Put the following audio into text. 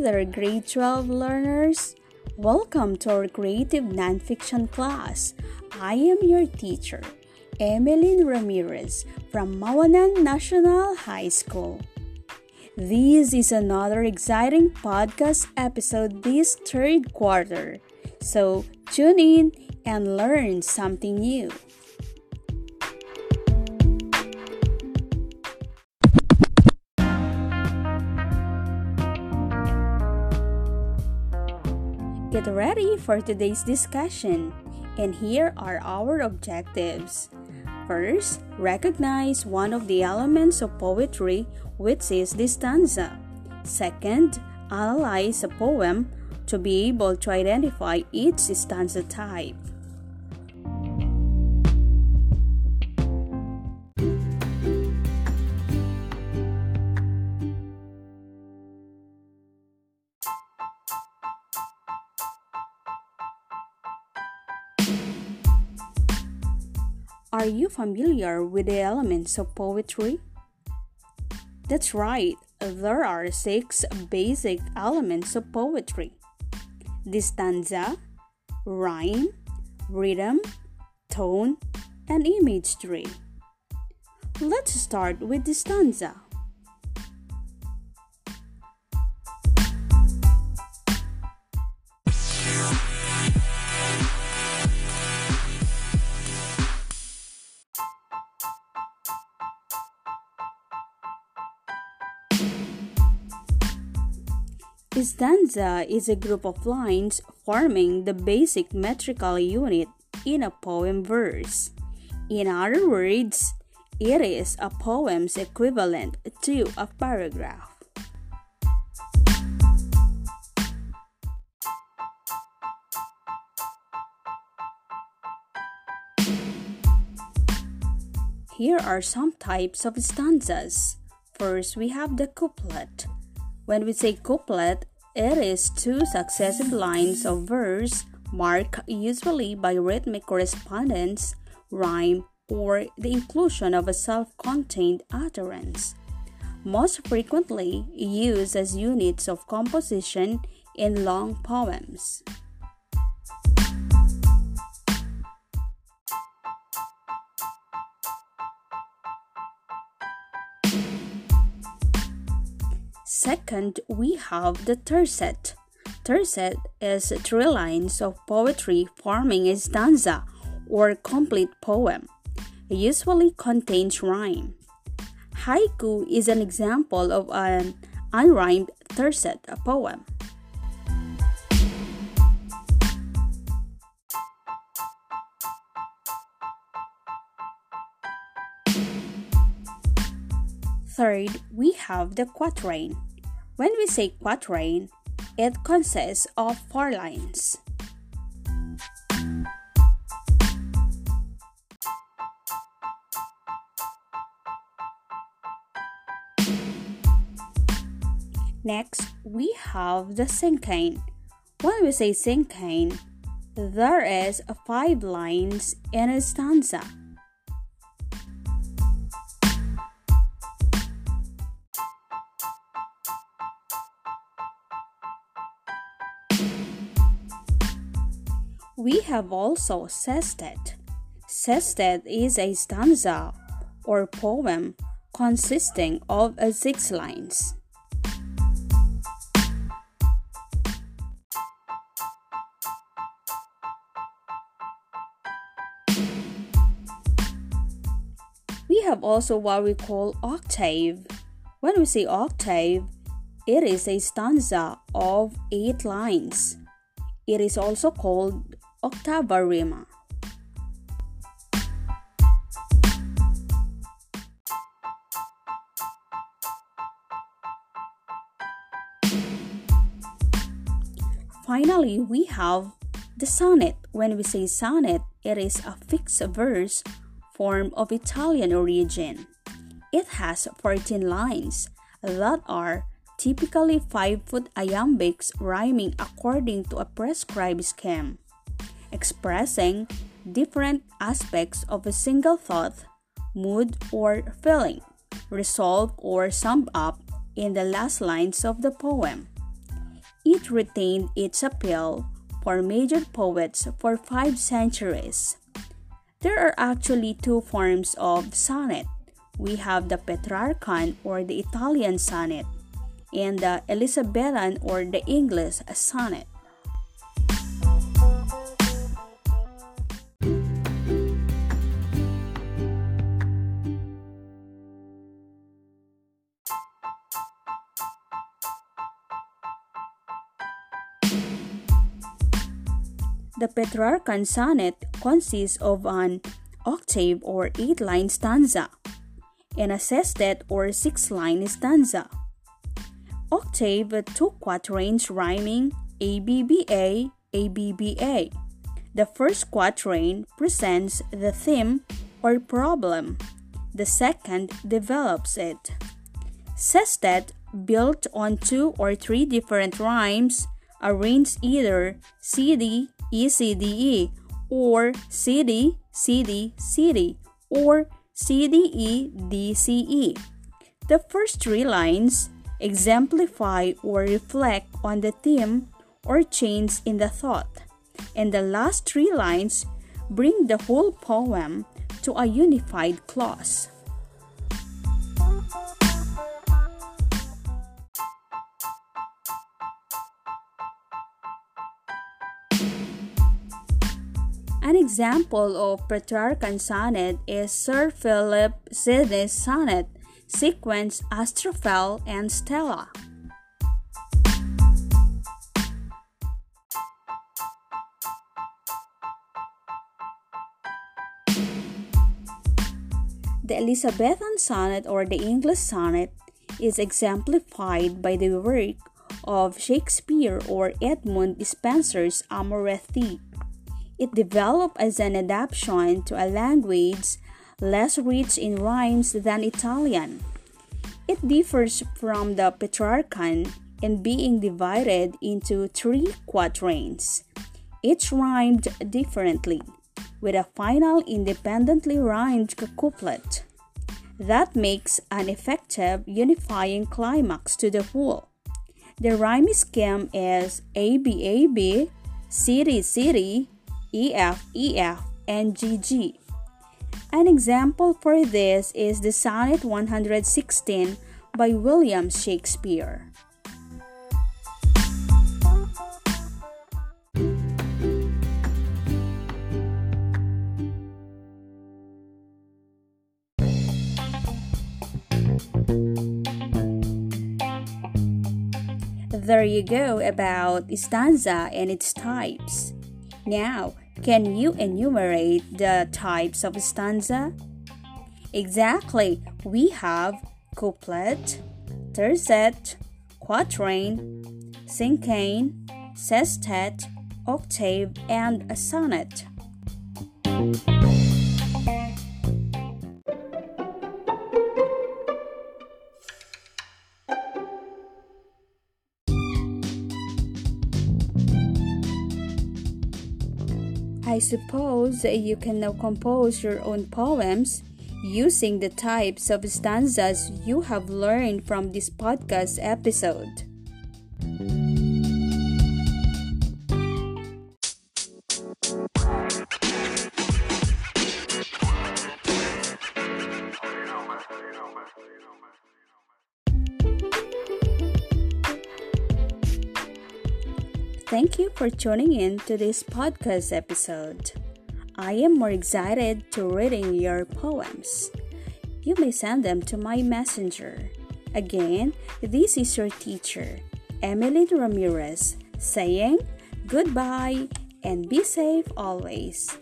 Hi there, grade 12 learners. Welcome to our creative nonfiction class. I am your teacher, Emeline Ramirez from Mawanan National High School. This is another exciting podcast episode this third quarter. So tune in and learn something new. Get ready for today's discussion, and here are our objectives. First, recognize one of the elements of poetry, which is the stanza. Second, analyze a poem to be able to identify each stanza type. Are you familiar with the elements of poetry? That's right, there are six basic elements of poetry the stanza, rhyme, rhythm, tone, and imagery. Let's start with the stanza. Stanza is a group of lines forming the basic metrical unit in a poem verse. In other words, it is a poem's equivalent to a paragraph. Here are some types of stanzas. First, we have the couplet. When we say couplet, it is two successive lines of verse marked usually by rhythmic correspondence, rhyme, or the inclusion of a self contained utterance. Most frequently used as units of composition in long poems. Second, we have the tercet. Tercet is three lines of poetry forming a stanza or complete poem. It usually contains rhyme. Haiku is an example of an unrhymed tercet poem. Third, we have the quatrain. When we say quatrain, it consists of four lines. Next, we have the cinquain. When we say cinquain, there is five lines in a stanza. We have also sestet. Sestet is a stanza or poem consisting of six lines. We have also what we call octave. When we say octave, it is a stanza of eight lines. It is also called octava rima. Finally, we have the sonnet. When we say sonnet, it is a fixed verse form of Italian origin. It has 14 lines that are typically 5 foot iambics rhyming according to a prescribed scheme expressing different aspects of a single thought, mood, or feeling, resolved or summed up in the last lines of the poem. it retained its appeal for major poets for five centuries. There are actually two forms of sonnet. We have the Petrarchan or the Italian sonnet and the Elizabethan or the English sonnet. The Petrarchan sonnet consists of an octave or eight line stanza and a sestet or six line stanza. Octave two quatrains rhyming ABBA, ABBA. The first quatrain presents the theme or problem. The second develops it. Sestet built on two or three different rhymes arranged either CD, ECDE or CD, CD, CD or CDE, DCE. The first three lines exemplify or reflect on the theme or change in the thought, and the last three lines bring the whole poem to a unified clause. An example of Petrarchan sonnet is Sir Philip Sidney's sonnet, sequence Astrophel and Stella. The Elizabethan sonnet or the English sonnet is exemplified by the work of Shakespeare or Edmund Spenser's Amoretti. It developed as an adaptation to a language less rich in rhymes than Italian. It differs from the Petrarchan in being divided into three quatrains, each rhymed differently, with a final independently rhymed couplet. That makes an effective unifying climax to the whole. The rhyme scheme is ABAB, CDCD, EF, EF, and GG. An example for this is the Sonnet 116 by William Shakespeare. There you go about stanza and its types. Now, can you enumerate the types of stanza? Exactly. We have couplet, tercet, quatrain, cinquain, sestet, octave, and a sonnet. I suppose you can now compose your own poems using the types of stanzas you have learned from this podcast episode. Thank you for tuning in to this podcast episode. I am more excited to reading your poems. You may send them to my messenger. Again, this is your teacher, Emily Ramirez, saying goodbye and be safe always.